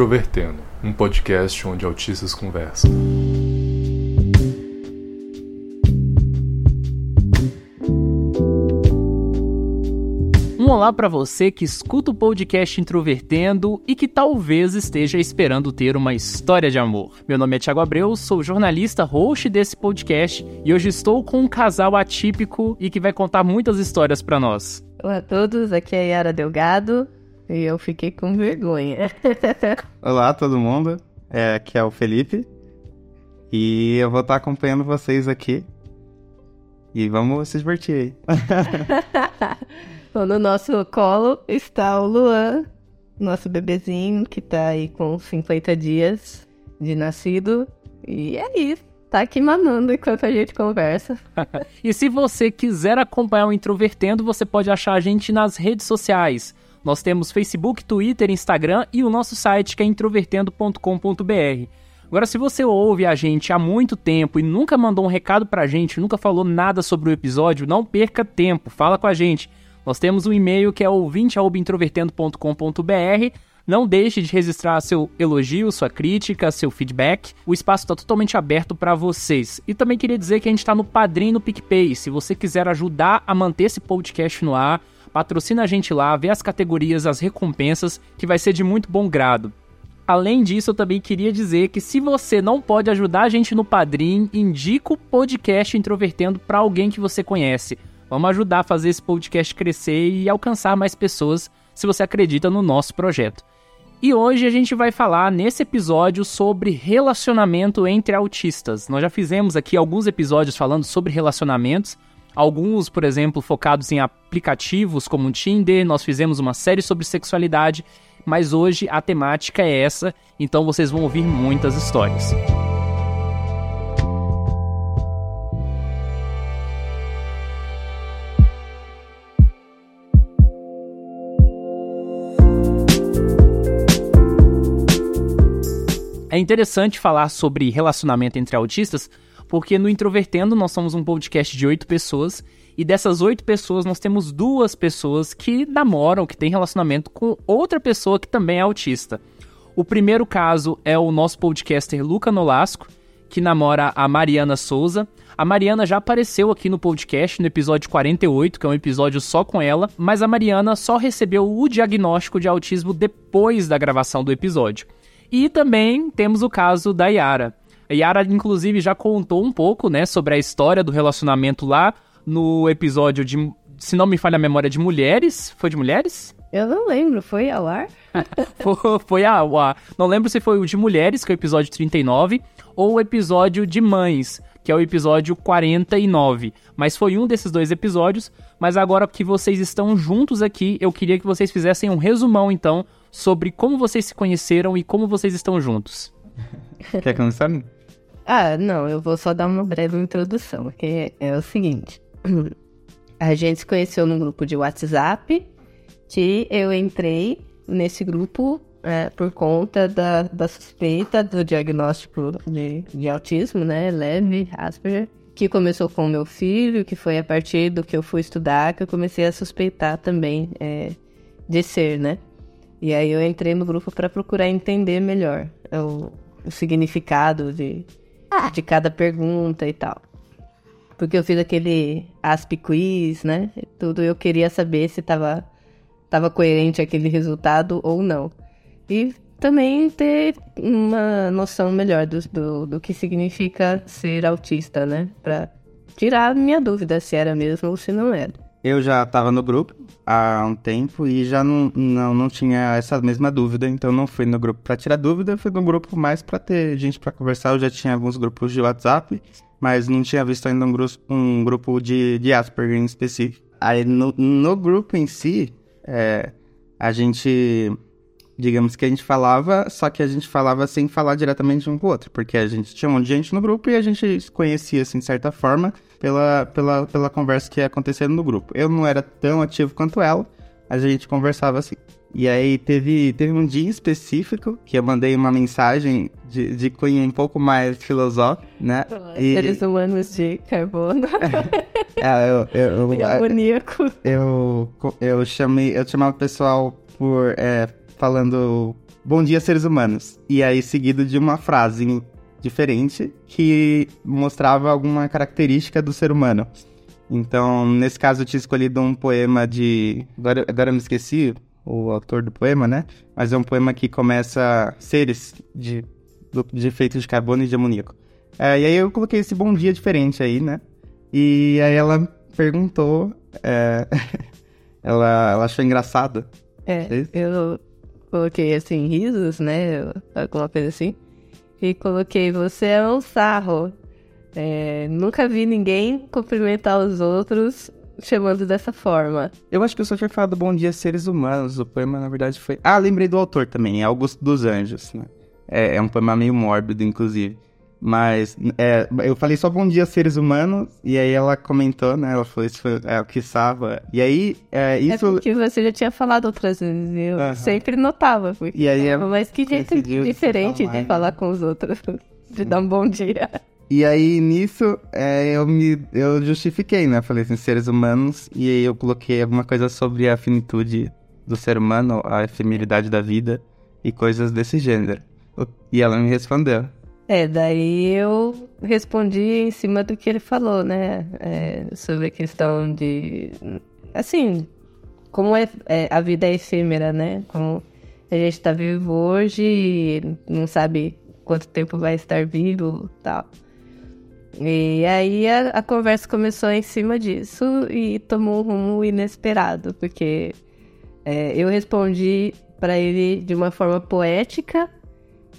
Introvertendo, um podcast onde autistas conversam. Um olá para você que escuta o podcast Introvertendo e que talvez esteja esperando ter uma história de amor. Meu nome é Thiago Abreu, sou jornalista, host desse podcast e hoje estou com um casal atípico e que vai contar muitas histórias para nós. Olá a todos, aqui é a Yara Delgado e eu fiquei com vergonha. Olá todo mundo, é, aqui é o Felipe e eu vou estar acompanhando vocês aqui e vamos se divertir aí. Bom, no nosso colo está o Luan, nosso bebezinho, que tá aí com 50 dias de nascido. E é isso. Tá aqui mamando enquanto a gente conversa. e se você quiser acompanhar o Introvertendo, você pode achar a gente nas redes sociais. Nós temos Facebook, Twitter, Instagram e o nosso site que é introvertendo.com.br. Agora, se você ouve a gente há muito tempo e nunca mandou um recado pra gente, nunca falou nada sobre o episódio, não perca tempo, fala com a gente. Nós temos um e-mail que é ouvinte.introvertendo.com.br. Não deixe de registrar seu elogio, sua crítica, seu feedback. O espaço está totalmente aberto para vocês. E também queria dizer que a gente está no Padrim no PicPay. Se você quiser ajudar a manter esse podcast no ar, patrocina a gente lá, vê as categorias, as recompensas, que vai ser de muito bom grado. Além disso, eu também queria dizer que se você não pode ajudar a gente no Padrim, indica o podcast Introvertendo para alguém que você conhece. Vamos ajudar a fazer esse podcast crescer e alcançar mais pessoas se você acredita no nosso projeto. E hoje a gente vai falar nesse episódio sobre relacionamento entre autistas. Nós já fizemos aqui alguns episódios falando sobre relacionamentos, alguns, por exemplo, focados em aplicativos como o Tinder, nós fizemos uma série sobre sexualidade, mas hoje a temática é essa, então vocês vão ouvir muitas histórias. É interessante falar sobre relacionamento entre autistas, porque no Introvertendo nós somos um podcast de oito pessoas, e dessas oito pessoas nós temos duas pessoas que namoram, que têm relacionamento com outra pessoa que também é autista. O primeiro caso é o nosso podcaster Luca Nolasco, que namora a Mariana Souza. A Mariana já apareceu aqui no podcast no episódio 48, que é um episódio só com ela, mas a Mariana só recebeu o diagnóstico de autismo depois da gravação do episódio. E também temos o caso da Yara. A Yara, inclusive, já contou um pouco, né, sobre a história do relacionamento lá no episódio de, se não me falha a memória, de mulheres. Foi de mulheres? Eu não lembro, foi ao ar? foi, foi ao ar. Não lembro se foi o de mulheres, que é o episódio 39, ou o episódio de mães, que é o episódio 49. Mas foi um desses dois episódios. Mas agora que vocês estão juntos aqui, eu queria que vocês fizessem um resumão, então, sobre como vocês se conheceram e como vocês estão juntos. Quer começar? Ah, não, eu vou só dar uma breve introdução, que é o seguinte. A gente se conheceu num grupo de WhatsApp, que eu entrei nesse grupo é, por conta da, da suspeita do diagnóstico de, de autismo, né, leve, Asperger, que começou com o meu filho, que foi a partir do que eu fui estudar que eu comecei a suspeitar também é, de ser, né. E aí eu entrei no grupo para procurar entender melhor o, o significado de, de cada pergunta e tal. Porque eu fiz aquele ASP quiz, né? Tudo eu queria saber se tava, tava coerente aquele resultado ou não. E também ter uma noção melhor do, do, do que significa ser autista, né? Pra tirar minha dúvida se era mesmo ou se não era. Eu já estava no grupo há um tempo e já não, não, não tinha essa mesma dúvida, então não fui no grupo para tirar dúvida, fui no grupo mais para ter gente para conversar. Eu já tinha alguns grupos de WhatsApp, mas não tinha visto ainda um, grupo, um grupo de, de Asperger em específico. Aí no, no grupo em si, é, a gente digamos que a gente falava, só que a gente falava sem falar diretamente um com o outro, porque a gente tinha um monte de gente no grupo e a gente se conhecia, assim, de certa forma, pela, pela, pela conversa que ia acontecendo no grupo. Eu não era tão ativo quanto ela, a gente conversava assim. E aí teve, teve um dia específico que eu mandei uma mensagem de, de cunho um pouco mais filosófico, né? E... Seres humanos de carbono. é, eu, eu, eu, eu, eu, eu, chamei, eu chamava o pessoal por é, falando Bom dia, seres humanos. E aí, seguido de uma frase diferente que mostrava alguma característica do ser humano. Então, nesse caso, eu tinha escolhido um poema de. Agora, agora eu me esqueci o autor do poema, né? Mas é um poema que começa seres de, de efeito de carbono e de amoníaco. É, e aí eu coloquei esse bom dia diferente aí, né? E aí ela perguntou. É, ela, ela achou engraçado. É, eu coloquei assim, risos, né? Alguma coisa assim. E coloquei, você é um sarro. É, nunca vi ninguém cumprimentar os outros chamando dessa forma. Eu acho que eu só tinha falado Bom Dia Seres Humanos. O poema, na verdade, foi. Ah, lembrei do autor também, é Augusto dos Anjos, né? É, é um poema meio mórbido, inclusive. Mas é, eu falei só bom dia, seres humanos, e aí ela comentou, né? Ela falou isso foi é, o que estava. E aí, é, é isso. É porque você já tinha falado outras vezes, eu uhum. sempre notava. E aí. Mas que jeito diferente de falar com os outros, de dar um bom dia. E aí, nisso, é, eu me eu justifiquei, né? Falei assim, seres humanos, e aí eu coloquei alguma coisa sobre a finitude do ser humano, a efemeridade da vida e coisas desse gênero. E ela me respondeu. É, daí eu respondi em cima do que ele falou, né? É, sobre a questão de. Assim, como é, é, a vida é efêmera, né? Como a gente tá vivo hoje não sabe quanto tempo vai estar vivo tal. E aí a, a conversa começou em cima disso e tomou um rumo inesperado, porque é, eu respondi para ele de uma forma poética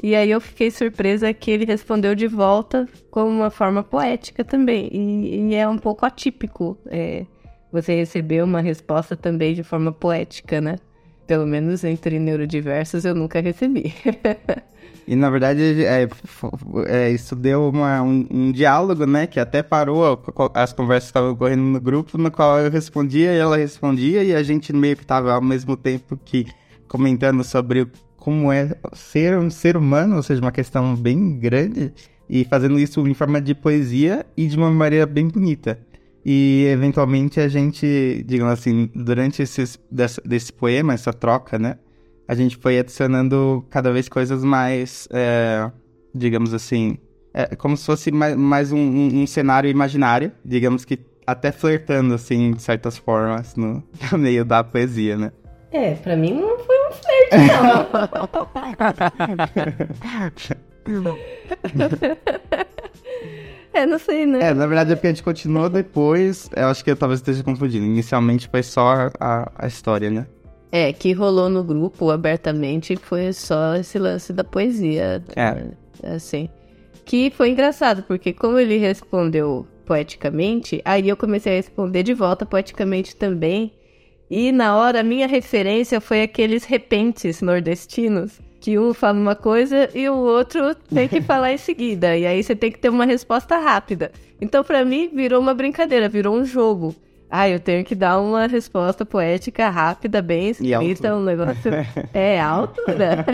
e aí eu fiquei surpresa que ele respondeu de volta com uma forma poética também. E, e é um pouco atípico é, você receber uma resposta também de forma poética, né? Pelo menos entre neurodiversos eu nunca recebi. e na verdade, é, é, isso deu uma, um, um, diálogo, né? Que até parou as conversas que estavam ocorrendo no grupo, no qual eu respondia e ela respondia, e a gente meio que estava ao mesmo tempo que comentando sobre como é ser um ser humano, ou seja, uma questão bem grande, e fazendo isso em forma de poesia e de uma maneira bem bonita. E eventualmente a gente, digamos assim, durante esses, desse, desse poema, essa troca, né? A gente foi adicionando cada vez coisas mais, é, digamos assim, é, como se fosse mais, mais um, um, um, cenário imaginário, digamos que até flertando, assim, de certas formas, no, no meio da poesia, né? É, pra mim é, não sei, né? É, na verdade é porque a gente continuou depois. Eu acho que eu talvez esteja confundindo. Inicialmente foi só a, a história, né? É, que rolou no grupo abertamente foi só esse lance da poesia. É. Assim. Que foi engraçado, porque como ele respondeu poeticamente, aí eu comecei a responder de volta poeticamente também. E na hora a minha referência foi aqueles repentes nordestinos. Que um fala uma coisa e o outro tem que falar em seguida. E aí você tem que ter uma resposta rápida. Então, para mim, virou uma brincadeira, virou um jogo. Ah, eu tenho que dar uma resposta poética rápida, bem escrita, um negócio. É alto, né?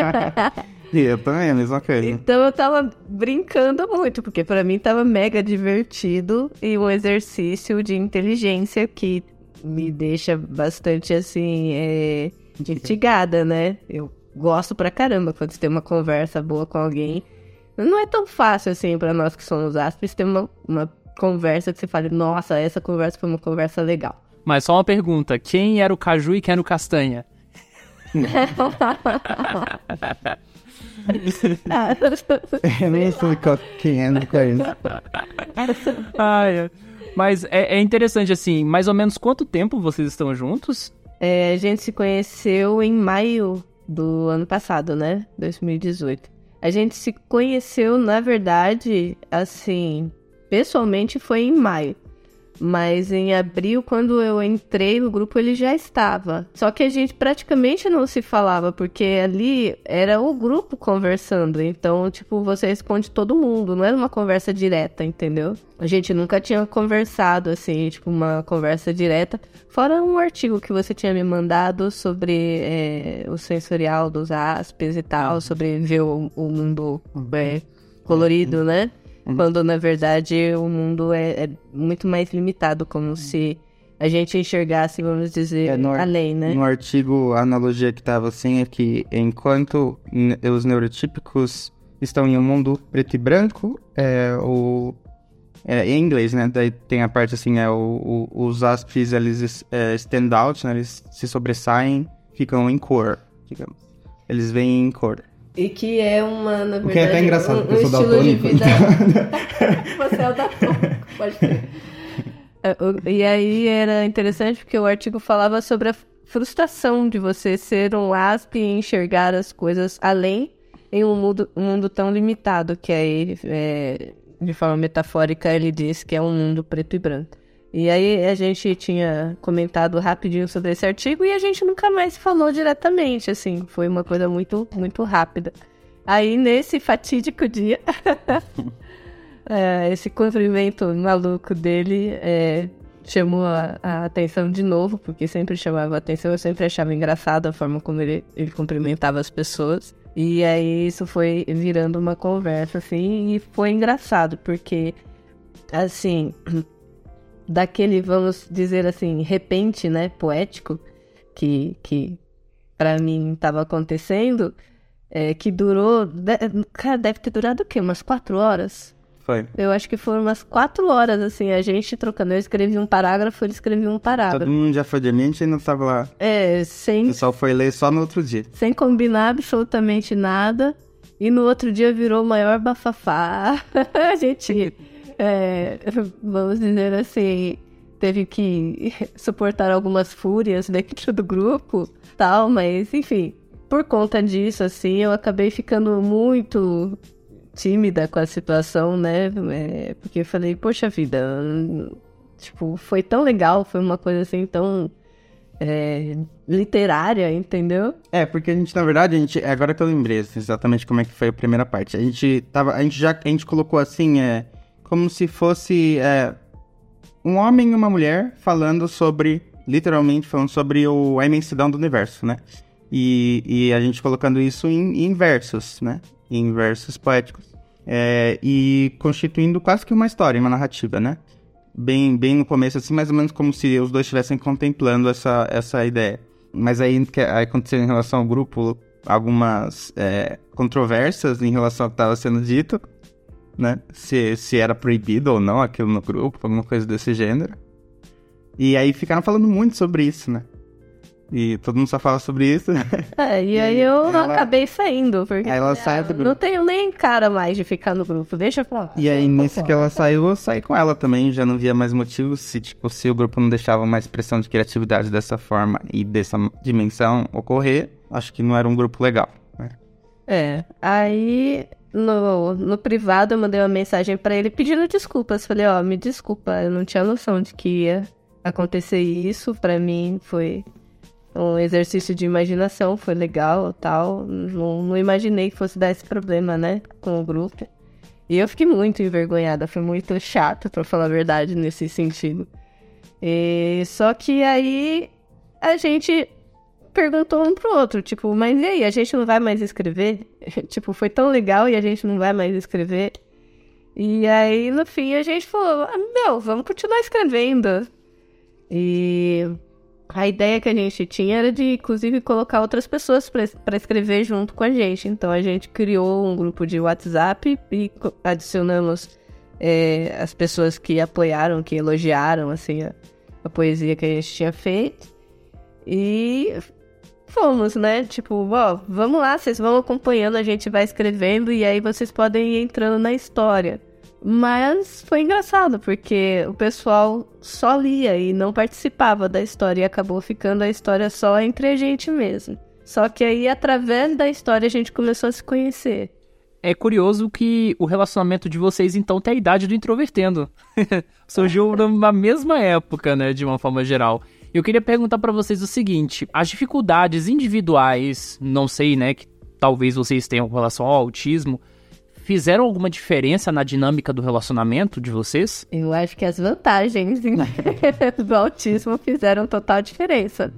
E eu também, a mesma coisa. Então eu tava brincando muito, porque para mim tava mega divertido e um exercício de inteligência que me deixa bastante assim, é, instigada, né? Eu gosto pra caramba quando você tem uma conversa boa com alguém. Não é tão fácil assim para nós que somos aspes ter uma, uma conversa que você fale, nossa, essa conversa foi uma conversa legal. Mas só uma pergunta: quem era o caju e quem era o castanha? Eu nem sei quem é no Ai, mas é, é, interessante, assim, mais ou menos quanto tempo vocês estão juntos? É, a gente se conheceu em maio do ano passado, né? 2018. A gente se conheceu, na verdade, assim, pessoalmente foi em maio. Mas em abril, quando eu entrei no grupo, ele já estava. Só que a gente praticamente não se falava, porque ali era o grupo conversando. Então, tipo, você responde todo mundo, não era uma conversa direta, entendeu? A gente nunca tinha conversado assim, tipo, uma conversa direta. Fora um artigo que você tinha me mandado sobre é, o sensorial dos aspes e tal, sobre ver o, o mundo é, colorido, né? Uhum. Quando na verdade o mundo é, é muito mais limitado, como se a gente enxergasse, vamos dizer, É, no além, né? No artigo, a analogia que tava assim é que enquanto os neurotípicos estão em um mundo preto e branco, é, o, é, em inglês, né? Daí tem a parte assim, é, o, o- os aspes, eles é, stand out, né? Eles se sobressaem, ficam em cor, digamos. Eles vêm em cor. E que é uma, na verdade, O que é até engraçado, um, um estilo de vida. Você é o daltônico, pode crer. É, E aí era interessante porque o artigo falava sobre a frustração de você ser um asp e enxergar as coisas além em um mundo, um mundo tão limitado, que aí, é, de forma metafórica, ele diz que é um mundo preto e branco. E aí a gente tinha comentado rapidinho sobre esse artigo e a gente nunca mais falou diretamente, assim, foi uma coisa muito, muito rápida. Aí nesse fatídico dia, é, esse cumprimento maluco dele é, chamou a, a atenção de novo, porque sempre chamava a atenção, eu sempre achava engraçado a forma como ele, ele cumprimentava as pessoas. E aí isso foi virando uma conversa, assim, e foi engraçado, porque, assim, daquele, vamos dizer assim, repente, né, poético, que, que para mim estava acontecendo, é, que durou, de- cara, deve ter durado o quê? Umas quatro horas? Foi. Eu acho que foram umas quatro horas, assim, a gente trocando. Eu escrevi um parágrafo, ele escrevia um Todo parágrafo. mundo já foi dormir, a gente não tava lá. É, O sem, pessoal foi ler só no outro dia. sem combinar absolutamente nada. E no outro dia virou o maior bafafá. a gente, é, vamos dizer assim, teve que suportar algumas fúrias dentro do grupo, tal, mas enfim. Por conta disso, assim, eu acabei ficando muito tímida com a situação, né? É, porque eu falei, poxa vida, tipo, foi tão legal, foi uma coisa assim tão é, literária, entendeu? É, porque a gente, na verdade, a gente. Agora que eu lembrei assim, exatamente como é que foi a primeira parte. A gente tava. A gente já. A gente colocou assim, é. Como se fosse. É, um homem e uma mulher falando sobre. Literalmente falando sobre o, a imensidão do universo, né? E, e a gente colocando isso em, em versos, né? Em versos poéticos. É, e constituindo quase que uma história, uma narrativa, né? Bem, bem no começo, assim, mais ou menos como se os dois estivessem contemplando essa, essa ideia. Mas aí, aí aconteceu em relação ao grupo algumas é, controvérsias em relação ao que estava sendo dito, né? Se, se era proibido ou não aquilo no grupo, alguma coisa desse gênero. E aí ficaram falando muito sobre isso, né? E todo mundo só fala sobre isso. É, e, E aí eu ela- acabei saindo, porque Aí ela sai do não grupo. tenho nem cara mais de ficar no grupo, deixa eu falar. E aí, nesse que ela saiu, eu saí com ela também, já não via mais motivos. Se, tipo, se o grupo não deixava mais pressão de criatividade dessa forma e dessa dimensão ocorrer, acho que não era um grupo legal. né? É, aí no, no privado eu mandei uma mensagem pra ele pedindo desculpas. Falei, ó, me desculpa, eu não tinha noção de que ia acontecer isso. Pra mim foi um exercício de imaginação, foi legal tal. Não, não imaginei que fosse dar esse problema, né, com o grupo. E eu fiquei muito envergonhada, foi muito chato, pra falar a verdade, nesse sentido. E, só que aí a gente perguntou um pro outro, tipo, mas e aí, a gente não vai mais escrever? tipo, foi tão legal e a gente não vai mais escrever. E aí, no fim, a gente falou, ah, meu, vamos continuar escrevendo. E a ideia que a gente tinha era de, inclusive, colocar outras pessoas para escrever junto com a gente. Então a gente criou um grupo de WhatsApp e adicionamos é, as pessoas que apoiaram, que elogiaram assim a, a poesia que a gente tinha feito. E fomos, né? Tipo, ó, vamos lá, vocês vão acompanhando, a gente vai escrevendo e aí vocês podem ir entrando na história. Mas foi engraçado, porque o pessoal só lia e não participava da história e acabou ficando a história só entre a gente mesmo. Só que aí, através da história, a gente começou a se conhecer. É curioso que o relacionamento de vocês, então, tem a idade do introvertendo. Surgiu na mesma época, né, de uma forma geral. Eu queria perguntar pra vocês o seguinte: as dificuldades individuais, não sei, né, que talvez vocês tenham com relação ao autismo, fizeram alguma diferença na dinâmica do relacionamento de vocês? Eu acho que as vantagens do autismo fizeram total diferença.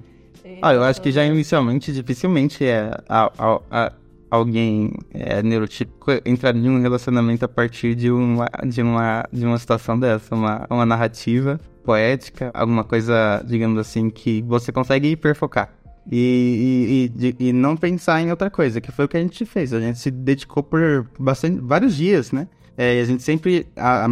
Ah, eu acho que já inicialmente, dificilmente é a- a- a- alguém é, neurotípico entrar em um relacionamento a partir de uma, de uma, de uma situação dessa, uma, uma narrativa poética, alguma coisa, digamos assim, que você consegue hiperfocar. E, e, e, e, não pensar em outra coisa, que foi o que a gente fez. A gente se dedicou por bastante, vários dias, né? É, e a gente sempre, a,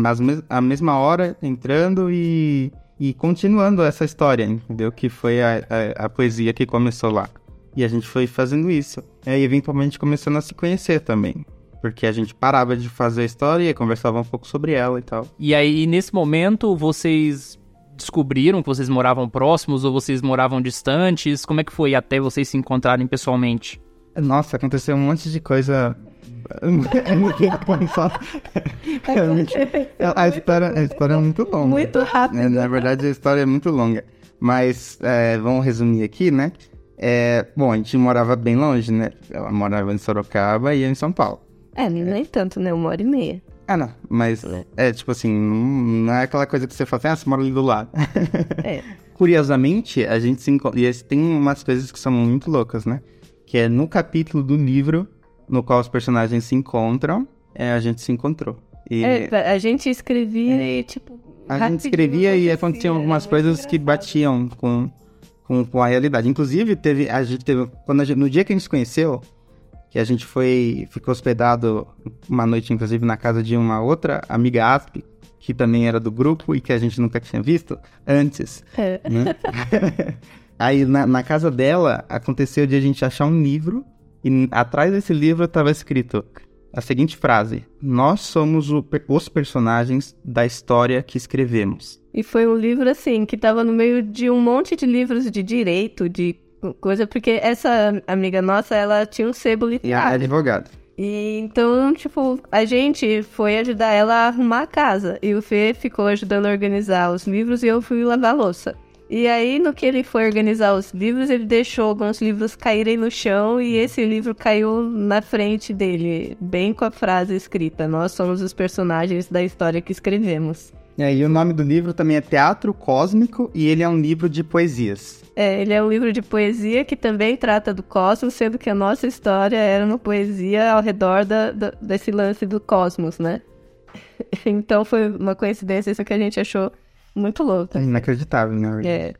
a, mesma hora, entrando e, e continuando essa história, entendeu? Que foi a, a, a, poesia que começou lá. E a gente foi fazendo isso. É, e eventualmente começando a se conhecer também. Porque a gente parava de fazer a história e conversava um pouco sobre ela e tal. E aí, nesse momento, vocês descobriram que vocês moravam próximos ou vocês moravam distantes? Como é que foi até vocês se encontrarem pessoalmente? Nossa, aconteceu um monte de coisa. a, história, a história é muito longa. Muito rápido. Na verdade, a história é muito longa. Mas é, vamos resumir aqui, né? É, bom, a gente morava bem longe, né? Ela morava em Sorocaba e eu em São Paulo. É, nem tanto, né? Uma hora e meia. Ah, não. Mas é, é tipo assim, não é aquela coisa que você fala assim, ah, você mora ali do lado. É. Curiosamente, a gente se encontra. E tem umas coisas que são muito loucas, né? Que é no capítulo do livro no qual os personagens se encontram, é, a gente se encontrou. E... É, a gente escrevia é. e, tipo. A gente escrevia e aconteciam algumas coisas que batiam com, com, com, a realidade. Inclusive, teve. A gente teve. Quando gente, no dia que a gente se conheceu, que a gente foi. ficou hospedado uma noite, inclusive, na casa de uma outra amiga Asp, que também era do grupo e que a gente nunca tinha visto antes. É. Né? Aí na, na, casa dela aconteceu de a gente achar um livro e atrás desse livro estava escrito a seguinte frase: Nós somos o, os personagens da história que escrevemos. E foi um livro assim que estava no meio de um monte de livros de direito, de coisa, porque essa amiga nossa, ela tinha um sebo literário. E é advogada. E então, tipo, a gente foi ajudar ela a arrumar a casa. E o Fê ficou ajudando a organizar os livros e eu fui lavar a louça. E aí, no que ele foi organizar os livros, ele deixou alguns livros caírem no chão e esse livro caiu na frente dele, bem com a frase escrita: Nós somos os personagens da história que escrevemos. É, e o nome do livro também é Teatro Cósmico e ele é um livro de poesias. É, ele é um livro de poesia que também trata do cosmos, sendo que a nossa história era uma poesia ao redor da, da desse lance do cosmos, né? então foi uma coincidência isso que a gente achou muito louca. É inacreditável, né? É.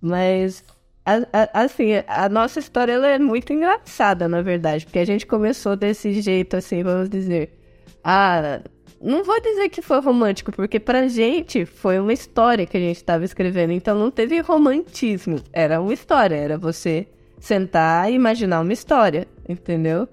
Mas, a, a, assim, a nossa história ela é muito engraçada, na verdade. Porque a gente começou desse jeito, assim, vamos dizer. Ah, não vou dizer que foi romântico, porque pra gente foi uma história que a gente estava escrevendo. Então não teve romantismo. Era uma história, era você sentar e imaginar uma história, entendeu?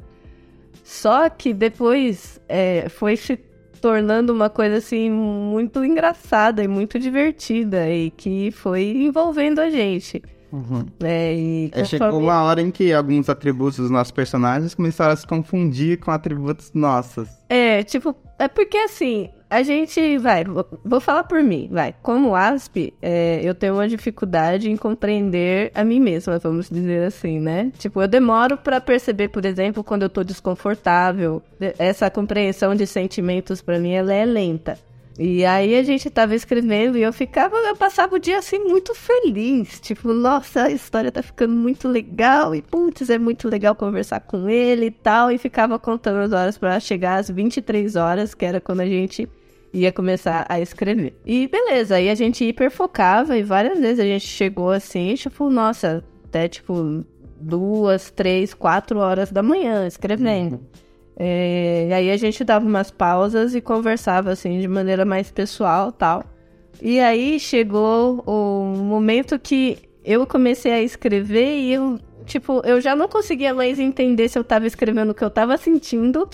Só que depois é, foi se tornando uma coisa assim muito engraçada e muito divertida e que foi envolvendo a gente. Uhum. É, e é, chegou uma hora em que alguns atributos dos nossos personagens começaram a se confundir com atributos nossos. É, tipo, é porque assim, a gente, vai, vou, falar por mim, vai. Como ASP, é, eu tenho uma dificuldade em compreender a mim mesma, vamos dizer assim, né? Tipo, eu demoro para perceber, por exemplo, quando eu tô desconfortável. Essa compreensão de sentimentos para mim, ela é lenta. E aí a gente tava escrevendo e eu ficava, eu passava o dia assim muito feliz. Tipo, nossa, a história tá ficando muito legal. E putz, é muito legal conversar com ele e tal. E ficava contando as horas para chegar às 23 horas, que era quando a gente ia começar a escrever. E beleza, aí a gente hiperfocava e várias vezes a gente chegou assim, tipo, nossa, até tipo duas, três, quatro horas da manhã escrevendo. Uhum. É, e aí a gente dava umas pausas e conversava assim de maneira mais pessoal tal. E aí chegou o momento que eu comecei a escrever e eu, tipo, eu já não conseguia mais entender se eu tava escrevendo o que eu tava sentindo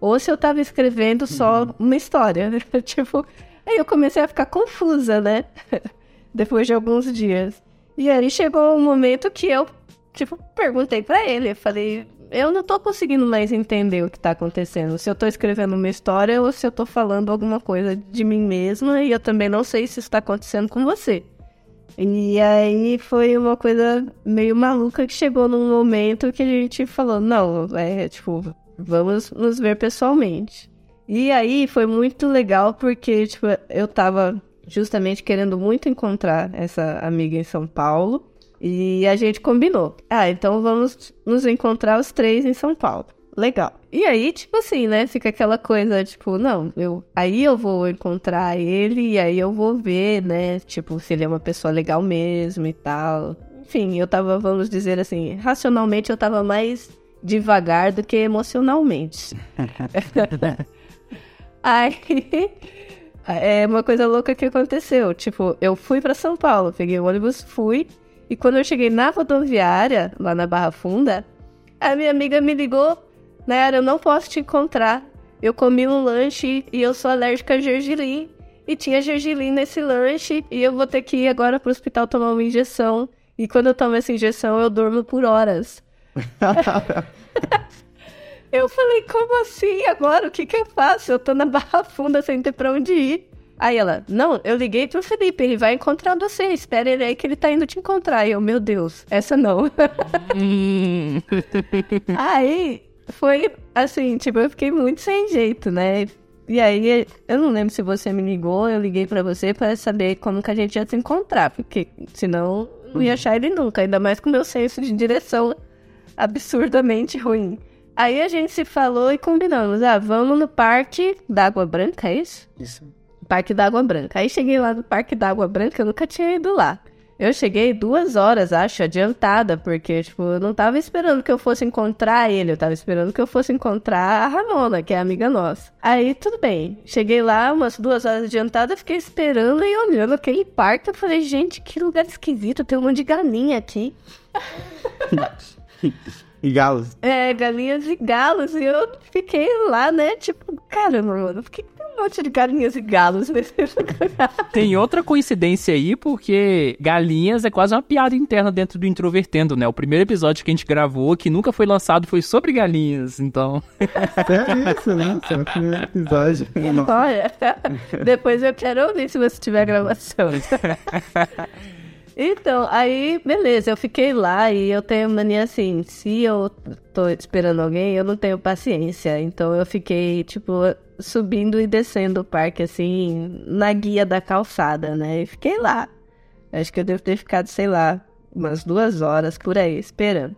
ou se eu tava escrevendo só uma história. tipo, aí eu comecei a ficar confusa, né? Depois de alguns dias. E aí chegou um momento que eu, tipo, perguntei para ele, falei, eu não tô conseguindo mais entender o que tá acontecendo. Se eu tô escrevendo uma história ou se eu tô falando alguma coisa de mim mesma e eu também não sei se isso tá acontecendo com você. E aí foi uma coisa meio maluca que chegou num momento que a gente falou, não, é tipo, vamos nos ver pessoalmente. E aí foi muito legal porque, tipo, eu tava justamente querendo muito encontrar essa amiga em São Paulo. E a gente combinou. Ah, então vamos nos encontrar os três em São Paulo. legal. E aí, tipo assim, né? Fica aquela coisa, tipo, não, eu aí eu vou encontrar ele e aí eu vou ver, né? Tipo, se ele é uma pessoa legal mesmo e tal. Enfim, eu tava, vamos dizer assim, racionalmente eu tava mais devagar do que emocionalmente. aí é uma coisa louca que aconteceu. Tipo, eu fui para São Paulo, peguei o ônibus, fui. E quando eu cheguei na rodoviária, lá na Barra Funda, a minha amiga me ligou, Nayara, eu não posso te encontrar. Eu comi um lanche e eu sou alérgica a gergelim. E tinha gergelim nesse lanche e eu vou ter que ir agora pro hospital tomar uma injeção. E quando eu tomo essa injeção, eu durmo por horas. eu falei, como assim agora? O que que eu faço? Eu tô na Barra Funda sem ter pra onde ir. Aí ela, não, eu liguei pro Felipe, ele vai encontrar você, espera ele aí que ele tá indo te encontrar. E eu, meu Deus, essa não. aí foi assim, tipo, eu fiquei muito sem jeito, né? E aí, eu não lembro se você me ligou, eu liguei para você para saber como que a gente ia se encontrar, porque senão não ia achar ele nunca, ainda mais com meu senso de direção absurdamente ruim. Aí a gente se falou e combinamos, ah, vamos no parque da Água Branca, é isso? Isso. Parque da Água Branca. Aí cheguei lá no Parque da Água Branca, eu nunca tinha ido lá. Eu cheguei duas horas, acho, adiantada, porque, tipo, eu não tava esperando que eu fosse encontrar ele, eu tava esperando que eu fosse encontrar a Ramona, que é amiga nossa. Aí, tudo bem. Cheguei lá, umas duas horas adiantada, fiquei esperando e olhando aquele parque. Eu falei, gente, que lugar esquisito, tem um monte de galinha aqui. e galos. É, galinhas e galos. E eu fiquei lá, né, tipo, caramba, mano, por que um monte de galinhas e galos nesse lugar? Tem outra coincidência aí, porque galinhas é quase uma piada interna dentro do Introvertendo, né? O primeiro episódio que a gente gravou, que nunca foi lançado, foi sobre galinhas, então... É isso, né? Esse é o primeiro episódio. Olha, depois eu quero ouvir se você tiver gravação. Então, aí, beleza, eu fiquei lá e eu tenho mania assim, se eu tô esperando alguém, eu não tenho paciência. Então eu fiquei, tipo, subindo e descendo o parque, assim, na guia da calçada, né? E fiquei lá. Acho que eu devo ter ficado, sei lá, umas duas horas por aí, esperando.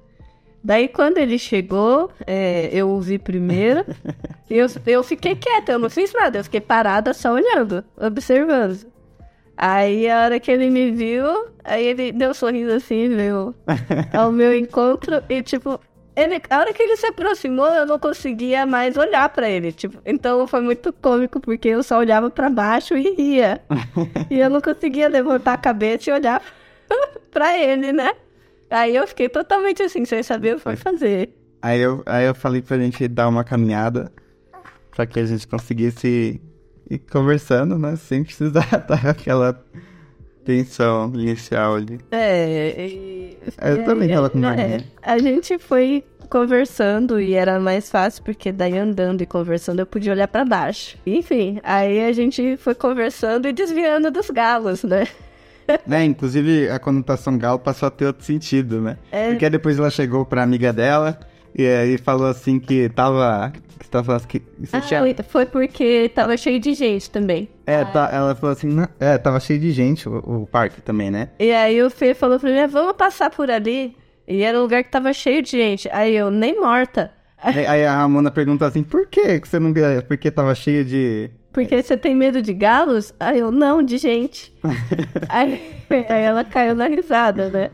Daí, quando ele chegou, é, eu o vi primeiro. eu, eu fiquei quieta, eu não fiz nada. Eu fiquei parada só olhando, observando. Aí, a hora que ele me viu, aí ele deu um sorriso assim, veio ao meu encontro. E, tipo, ele, a hora que ele se aproximou, eu não conseguia mais olhar para ele. Tipo, então foi muito cômico, porque eu só olhava para baixo e ria. e eu não conseguia levantar a cabeça e olhar para ele, né? Aí eu fiquei totalmente assim, sem saber o que fazer. Aí eu, aí eu falei pra gente dar uma caminhada pra que a gente conseguisse ir conversando, né? Sem precisar dar aquela tensão inicial ali. É, e... Eu também tava com é. A gente foi conversando e era mais fácil porque daí andando e conversando eu podia olhar pra baixo. Enfim, aí a gente foi conversando e desviando dos galos, né? né? Inclusive a conotação galo passou a ter outro sentido, né? É. Porque depois ela chegou pra amiga dela e aí falou assim que tava. Que tava que, você Ah, tinha- foi porque tava cheio de gente também. É, tá, ela falou assim, "Não- é, tava cheio de gente o, o parque também, né? E aí o Fê falou pra mim, "Ah, vamos passar por ali. E era um lugar que tava cheio de gente. Aí eu, nem morta. Aí, aí a Ramona perguntou assim, por que que você não quer? Porque tava cheio de. Porque você tem medo de galos? Aí eu, não, de gente. aí, aí ela caiu na risada, né?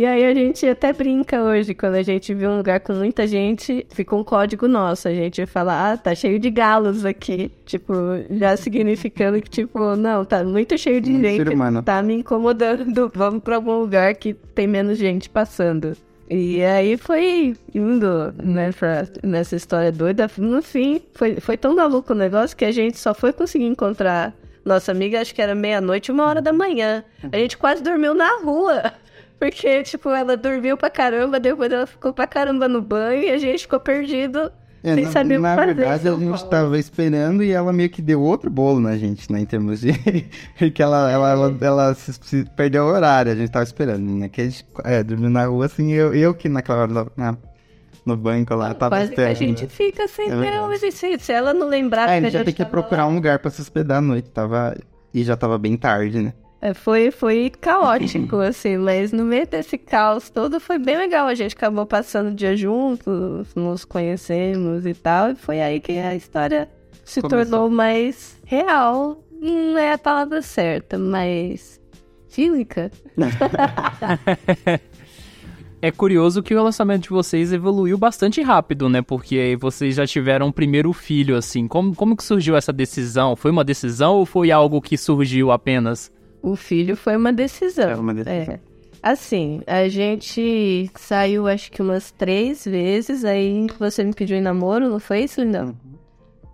E aí a gente até brinca hoje, quando a gente vê um lugar com muita gente, fica um código nosso. A gente fala, ah, tá cheio de galos aqui. Tipo, já significando que, tipo, não, tá muito cheio de gente. humano. Tá me incomodando. Vamos pra algum lugar que tem menos gente passando. E aí foi indo né, pra- nessa história doida. No fim, foi, foi tão maluco o negócio que a gente só foi conseguir encontrar nossa amiga, acho que era meia-noite, uma hora da manhã. A gente quase dormiu na rua. Porque, tipo, ela dormiu pra caramba, depois ela ficou pra caramba no banho e a gente ficou perdido É, sem na, saber o que na fazer. verdade, a gente tava esperando e ela meio que deu outro bolo na gente, né? Em termos de. Porque ela, ela, ela, ela se, se perdeu o horário, a gente tava esperando, né? Que a gente é, dormiu na rua, assim, eu, eu que naquela hora na, no banco lá tava Quase que a gente fica sem É ter verdade. onde se, se ela não lembrar É, a que gente ia ter que procurar lá. um lugar pra se hospedar à noite, tava... E já tava bem tarde, né? É, foi, foi caótico, assim, mas no meio desse caos todo foi bem legal. A gente acabou passando o dia juntos, nos conhecemos e tal, e foi aí que a história se Começou. tornou mais real. Não é a palavra certa, mas física. É curioso que o relacionamento de vocês evoluiu bastante rápido, né? Porque vocês já tiveram o primeiro filho, assim. Como, como que surgiu essa decisão? Foi uma decisão ou foi algo que surgiu apenas? O filho foi uma decisão. É uma decisão. É. Assim, a gente saiu acho que umas três vezes, aí você me pediu em namoro, não foi isso, não?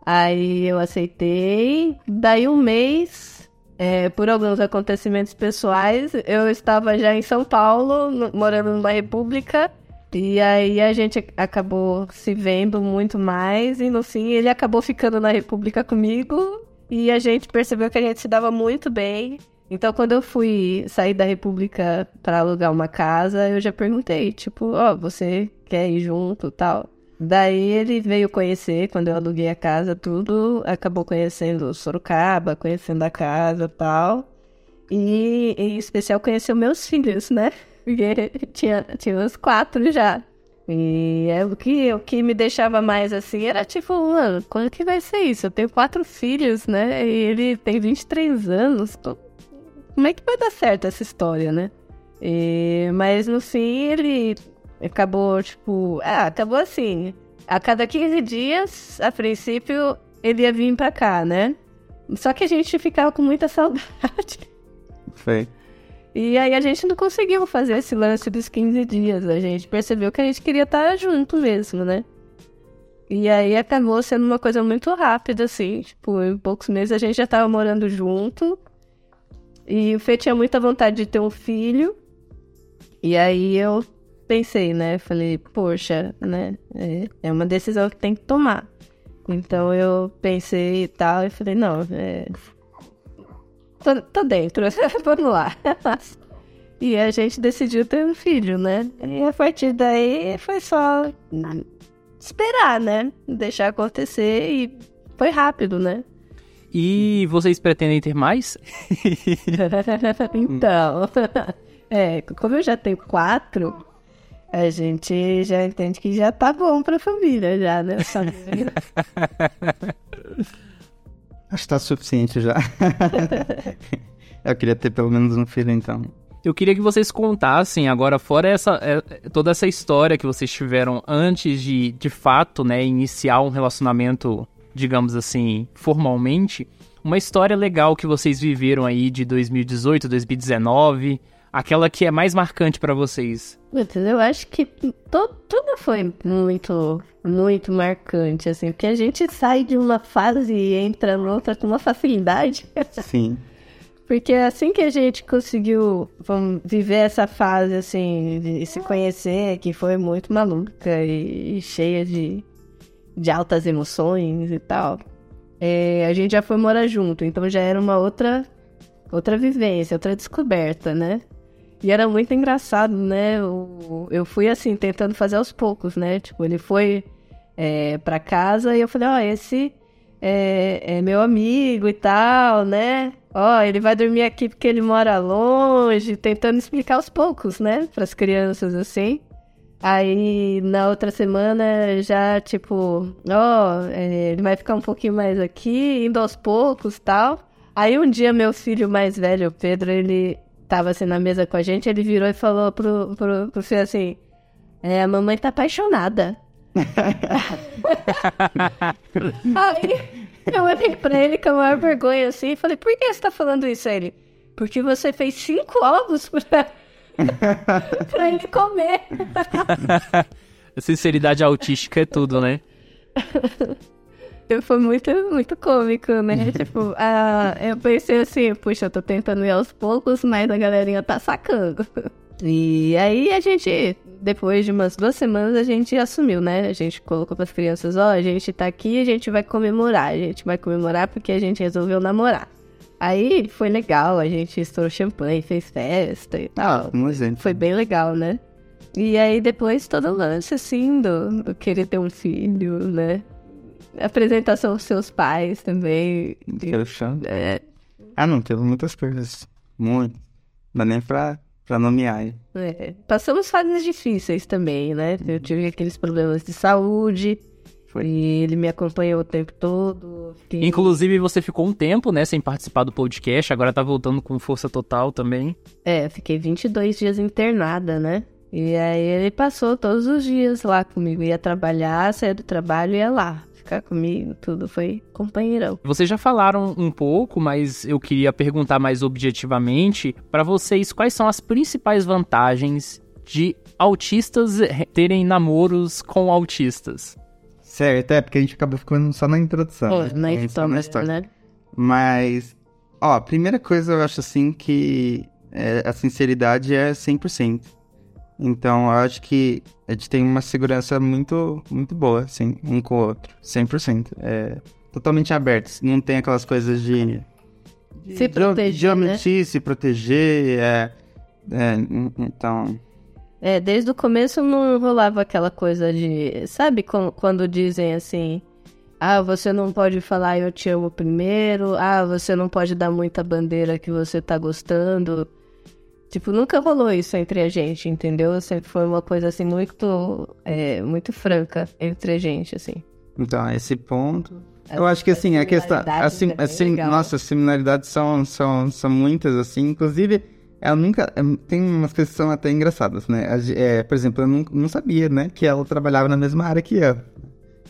Aí eu aceitei, daí um mês, é, por alguns acontecimentos pessoais, eu estava já em São Paulo, no- morando numa república, e aí a gente acabou se vendo muito mais, e no fim ele acabou ficando na república comigo, e a gente percebeu que a gente se dava muito bem. Então, quando eu fui sair da República para alugar uma casa, eu já perguntei, tipo, ó, você quer ir junto tal? Daí ele veio conhecer, quando eu aluguei a casa, tudo, acabou conhecendo Sorocaba, conhecendo a casa tal. E, em especial, conheceu meus filhos, né? Porque tinha, tinha uns quatro já. E é o que, o que me deixava mais assim era tipo, mano, quando que vai ser isso? Eu tenho quatro filhos, né? E ele tem 23 anos. co- Como é que vai dar certo essa história, né? E- mas no fim ele acabou, tipo, ah, acabou assim. A cada 15 dias, a princípio, ele ia vir pra cá, né? Só que a gente ficava com muita saudade. Foi. E aí a gente não conseguiu fazer esse lance dos 15 dias. A gente percebeu que a gente queria estar junto mesmo, né? E aí acabou sendo uma coisa muito rápida, assim. Tipo, em poucos meses a gente já tava morando junto. E o Fê tinha muita vontade de ter um filho. E aí eu pensei, né? Falei, poxa, né? É, é uma decisão que tem que tomar. Então eu pensei e tal, e falei, não, é, tô, tô dentro, vamos lá. E a gente decidiu ter um filho, né? E a partir daí foi só esperar, né? Deixar acontecer e foi rápido, né? E vocês pretendem ter mais? então, é, como eu já tenho quatro, a gente já entende que já tá bom pra família, já, né? Acho que tá suficiente já. eu queria ter pelo menos um filho, então. Eu queria que vocês contassem agora, fora essa, é, toda essa história que vocês tiveram antes de, de fato, né, iniciar um relacionamento, digamos assim, formalmente, uma história legal que vocês viveram aí de 2018, 2019, aquela que é mais marcante pra vocês. Eu acho que to- tudo foi muito, muito marcante, assim, porque a gente sai de uma fase e entra noutra com uma facilidade. Sim. Porque assim que a gente conseguiu vamos, viver essa fase, assim, de se conhecer, que foi muito maluca e, e cheia de, de altas emoções e tal, é, a gente já foi morar junto, então já era uma outra, outra vivência, outra descoberta, né? E era muito engraçado, né? Eu, eu fui assim, tentando fazer aos poucos, né? Tipo, ele foi é, pra casa e eu falei, ó, esse é, é meu amigo e tal, né? Ó, ele vai dormir aqui porque ele mora longe, tentando explicar aos poucos, né? Pras crianças, assim. Aí, na outra semana, já, tipo, ó, é, ele vai ficar um pouquinho mais aqui, indo aos poucos tal. Aí, um dia, meu filho mais velho, o Pedro, ele tava assim na mesa com a gente, ele virou e falou pro, pro, pro filho assim: É, a mamãe tá apaixonada. Aí, eu olhei pra ele com a maior vergonha assim e falei: Por que você tá falando isso? Aí ele: Porque você fez cinco ovos pra, pra ele comer. Sinceridade autística é tudo, né? Foi muito, muito cômico, né? tipo, ah, eu pensei assim, puxa, eu tô tentando ir aos poucos, mas a galerinha tá sacando. E aí a gente, depois de umas duas semanas, a gente assumiu, né? A gente colocou pras crianças, ó, a gente tá aqui, a gente vai comemorar. A gente vai comemorar porque a gente resolveu namorar. Aí foi legal, a gente estourou champanhe, fez festa e tal. Um exemplo. Foi bem legal, né? E aí depois todo o lance, assim, do, do querer ter um filho, né? Apresentação dos seus pais também. Chão. É, Ah, não, teve muitas coisas. Muito. Não dá nem pra, pra nomear. É, passamos fases difíceis também, né? Eu tive aqueles problemas de saúde. E ele me acompanhou o tempo todo. fiquei- Inclusive, você ficou um tempo, né, sem participar do podcast, agora tá voltando com força total também. É, fiquei 22 dias internada, né? E aí ele passou todos os dias lá comigo. Ia trabalhar, saía do trabalho e ia lá. Ficar comigo, tudo foi companheirão. Vocês já falaram um pouco, mas eu queria perguntar mais objetivamente pra vocês quais são as principais vantagens de autistas terem namoros com autistas. Certo, é, porque a gente acabou ficando só na introdução. Pô, né? na É, só história, né? Mas, ó, a primeira coisa eu acho assim que é, a sinceridade é 100%. Então, eu acho que a gente tem uma segurança muito, muito boa, assim, um com o outro. 100%. É totalmente abertos. Não tem aquelas coisas de... de Se proteger, de né? omitir, se proteger, é... é, en- então... É, desde o começo não rolava aquela coisa de. Sabe quan- quando dizem assim. Ah, você não pode falar eu te amo primeiro. Ah, você não pode dar muita bandeira que você tá gostando. Tipo, nunca rolou isso entre a gente, entendeu? Sempre foi uma coisa assim muito. é, muito franca entre a gente, assim. Então, esse ponto. Eu acho que assim, a questão. Assim, é assim, legal. nossa, as similaridades são, são, são muitas, assim. Inclusive, ela nunca. é, Tem umas coisas que são até engraçadas, né? É, por exemplo, eu não, não sabia, né, que ela trabalhava na mesma área que eu.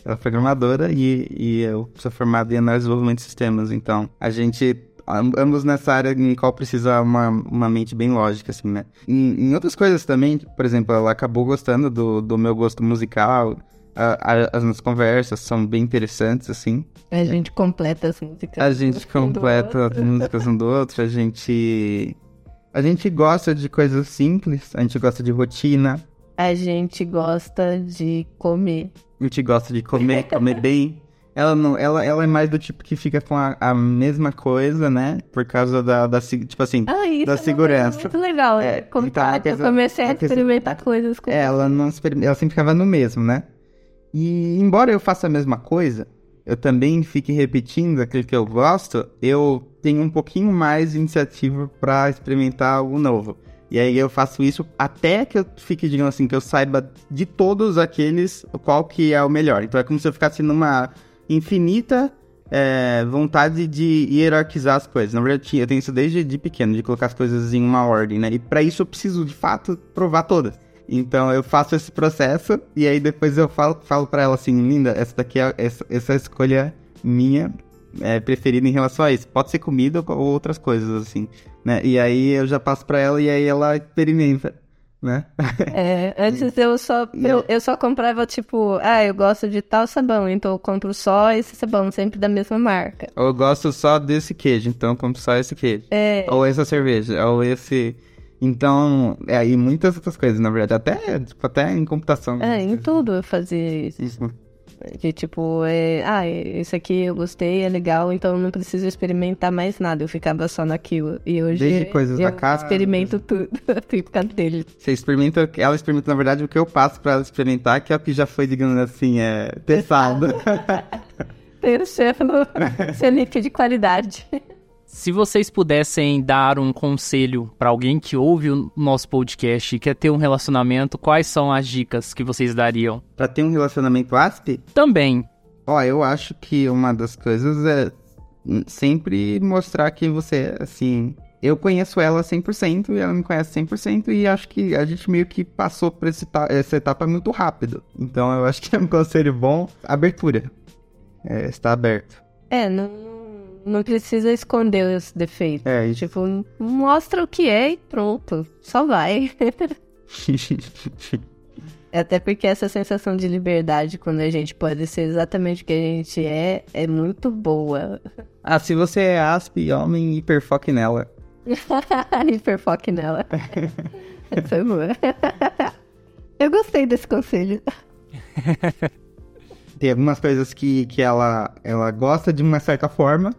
Ela é programadora e, e eu sou formado em análise de desenvolvimento de sistemas. Então, a gente. am- Ambos nessa área em qual precisa uma, uma mente bem lógica, assim, né? Em, em outras coisas também, por exemplo, ela acabou gostando do, do meu gosto musical. a- a- as nossas conversas são bem interessantes, assim. A gente completa as músicas. A gente um completa as músicas um do outro, a gente. A gente gosta de coisas simples, a gente gosta de rotina, A gente gosta de comer. a gente gosta de comer, comer bem. Ela não, ela, ela é mais do tipo que fica com a, a mesma coisa, né? Por causa da, da tipo assim, Ah, isso da é segurança. coisa muito legal. É, né? Como então, a eu coisa- comecei a a coisa- experimentar coisas com Ela não experim- ela sempre ficava no mesmo, né? E embora eu faça a mesma coisa, eu também fique repetindo aquilo que eu gosto, eu tenho um pouquinho mais de iniciativa pra experimentar algo novo. E aí eu faço isso até que eu fique, digamos assim, que eu saiba de todos aqueles qual que é o melhor. Então é como se eu ficasse numa infinita é, vontade de hierarquizar as coisas. Na verdade, eu tenho isso desde de pequeno, de colocar as coisas em uma ordem, né? E pra isso eu preciso, de fato, provar todas. Então eu faço esse processo e aí depois eu falo, falo para ela assim, linda, essa daqui é essa, essa é a escolha minha é, preferida em relação a isso. Pode ser comida ou outras coisas assim, né? E aí eu já passo para ela e aí ela experimenta, né? É, antes eu só, eu, eu só comprava, tipo, ah, eu gosto de tal sabão, então eu compro só esse sabão, sempre da mesma marca. Ou eu gosto só desse queijo, então eu compro só esse queijo. É, Ou essa cerveja, ou esse. Então, é aí muitas outras coisas, na verdade. Até, tipo, até em computação. é, em tudo eu fazia isso. Isso. De tipo, é, ah, esse aqui eu gostei, é legal, então eu não preciso experimentar mais nada, eu ficava só naquilo. E hoje Desde coisas eu da casa. experimento tudo, assim, por causa dele. Você experimenta, ela experimenta, na verdade, o que eu passo pra ela experimentar, que é o que já foi, digamos assim, é pesado. Tem o selo, de qualidade. Se vocês pudessem dar um conselho pra alguém que ouve o nosso podcast e quer ter um relacionamento, quais são as dicas que vocês dariam? pra ter um relacionamento ASP, Também, ó, eu acho que uma das coisas é sempre mostrar que você, assim... Eu conheço ela 100% e ela me conhece 100% e acho que a gente meio que passou por essa etapa muito rápido. Então eu acho que é um conselho bom. Abertura. É, está aberto. É, não, não precisa esconder os defeitos. É, isso. Tipo, mostra o que é e pronto. Só vai. Até porque essa sensação de liberdade, quando a gente pode ser exatamente o que a gente é, é muito boa. ah, se você é ASP, homem, hiperfoque nela. Hiperfoque nela. Foi boa. Eu gostei desse conselho. Tem algumas coisas que, que ela, ela gosta de uma certa forma,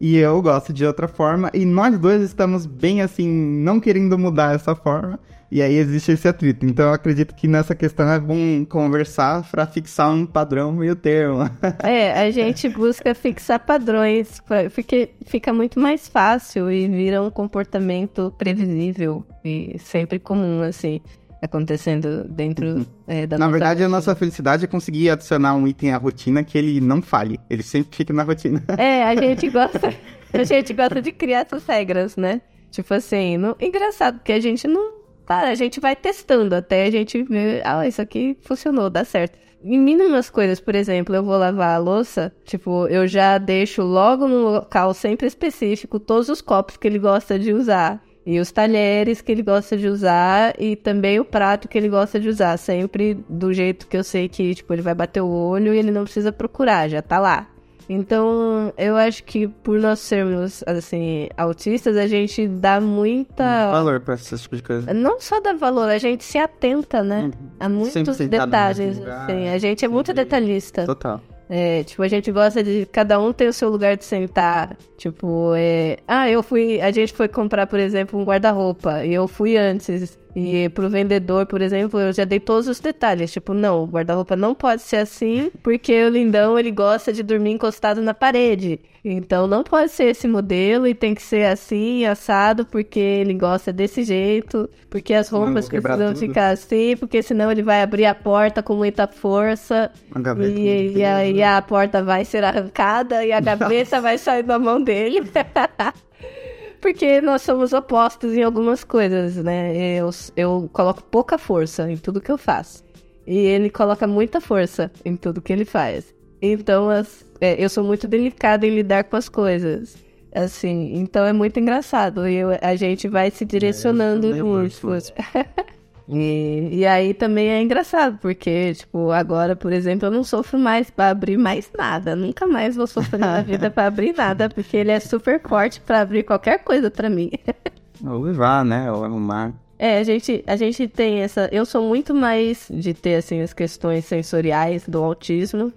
e eu gosto de outra forma, e nós dois estamos bem assim, não querendo mudar essa forma, e aí existe esse atrito. Então eu acredito que nessa questão é bom conversar para fixar um padrão meio termo. É, a gente busca fixar padrões, porque fica muito mais fácil e vira um comportamento previsível e sempre comum, assim acontecendo dentro uhum. é, da Na nossa verdade, a nossa felicidade é conseguir adicionar um item à rotina que ele não falhe. Ele sempre fica na rotina. É, a gente gosta. a gente gosta de criar essas regras, né? Tipo assim, no... engraçado, porque a gente não. Tá, a gente vai testando até a gente ver, ah, isso aqui funcionou, dá certo. Em mínimas coisas, por exemplo, eu vou lavar a louça, tipo, eu já deixo logo no local sempre específico todos os copos que ele gosta de usar. E os talheres que ele gosta de usar e também o prato que ele gosta de usar. Sempre do jeito que eu sei que, tipo, ele vai bater o olho e ele não precisa procurar, já tá lá. Então, eu acho que por nós sermos, assim, autistas, a gente dá muita. Valor pra esse tipo de coisa. Não só dá valor, a gente se atenta, né? Uhum. A muitos detalhes, lugar, assim. A gente é muito sempre- detalhista. Total. É, tipo, a gente gosta de. Cada um tem o seu lugar de sentar. Tipo, é. Ah, eu fui. A gente foi comprar, por exemplo, um guarda-roupa. E eu fui antes. E pro vendedor, por exemplo, eu já dei todos os detalhes. Tipo, não, o guarda-roupa não pode ser assim, porque o lindão ele gosta de dormir encostado na parede. Então não pode ser esse modelo e tem que ser assim, assado, porque ele gosta desse jeito. Porque as roupas quebrar precisam tudo. ficar assim, porque senão ele vai abrir a porta com muita força. Gaveta E, muito e aí a porta vai ser arrancada e a gaveta vai sair da mão dele. Porque nós somos opostos em algumas coisas, né? Eu, eu coloco pouca força em tudo que eu faço. E ele coloca muita força em tudo que ele faz. Então, as- é, eu sou muito delicada em lidar com as coisas. Assim, então é muito engraçado. E eu- a gente vai se direcionando meio nisso. E, e aí também é engraçado, porque, tipo, agora, por exemplo, eu não sofro mais pra abrir mais nada. Nunca mais vou sofrer na vida pra abrir nada, porque ele é super forte pra abrir qualquer coisa pra mim. Ou levar, né? Ou arrumar. É, a gente, a gente tem essa. Eu sou muito mais de ter, assim, as questões sensoriais do autismo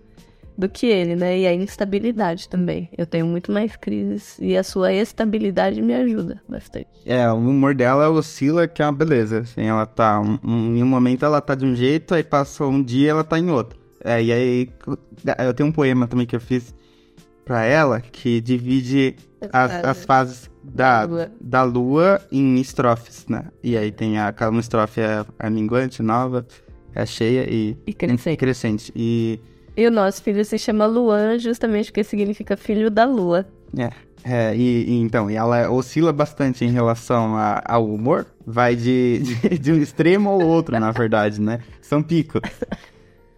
do que ele, né? E a instabilidade também. Eu tenho muito mais crises e a sua estabilidade me ajuda bastante. É, o humor dela oscila, que é uma beleza. Assim, ela tá. Um, um- em um momento ela tá de um jeito, aí passa um dia ela tá em outro. É, e aí. Eu tenho um poema também que eu fiz pra ela que divide as, as fases da, Da lua. da lua em estrofes, né? E aí tem a cada uma estrofe é, é minguante, nova, é cheia e. E crescente. crescente. E. E o nosso filho se chama Luan, justamente porque significa filho da lua. É, é, e, e então, e ela oscila bastante em relação a- ao humor, vai de, de, de um extremo ao outro, na verdade, né? São picos.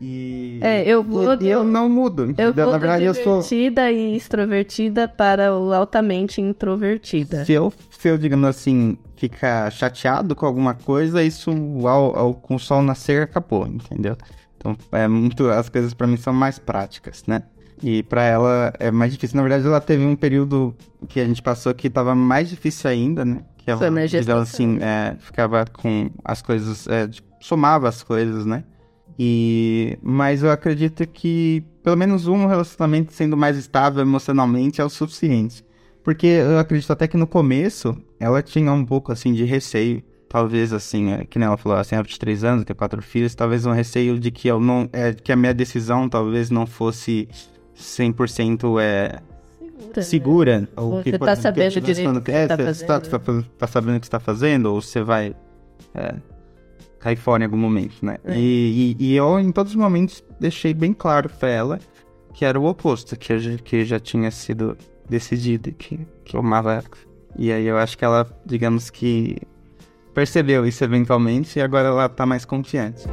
E, É, eu e eu não mudo. Eu na verdade, eu sou. divertida e extrovertida para o altamente introvertida. Se eu, se eu, digamos assim, ficar chateado com alguma coisa, isso ao, ao- com o sol nascer acabou, entendeu? Então, é muito. As coisas pra mim são mais práticas, né? E pra ela é mais difícil. Na verdade, ela teve um período que a gente passou que tava mais difícil ainda, né? Que ela, Foi na digamos gestação. assim, é, ficava com as coisas. é, somava as coisas, né? E. Mas eu acredito que pelo menos um relacionamento sendo mais estável emocionalmente é o suficiente. Porque eu acredito até que no começo ela tinha um pouco assim de receio. Talvez assim, é, que nem ela falou, assim, de três anos, tem quatro filhos, talvez um receio de que eu não. É, que a minha decisão talvez não fosse 100% é, segura. Ou Você que, tá que- sabendo que- direito que é, tá você tá, fazendo. você tá- tá sabendo o que você tá fazendo, ou você vai é, cair fora em algum momento, né? É. E, e- e eu, em todos os momentos, deixei bem claro pra ela que era o oposto, que, eu já- que já tinha sido decidido, que, que eu amava ela. E aí eu acho que ela, digamos que percebeu isso eventualmente e agora ela tá mais confiante.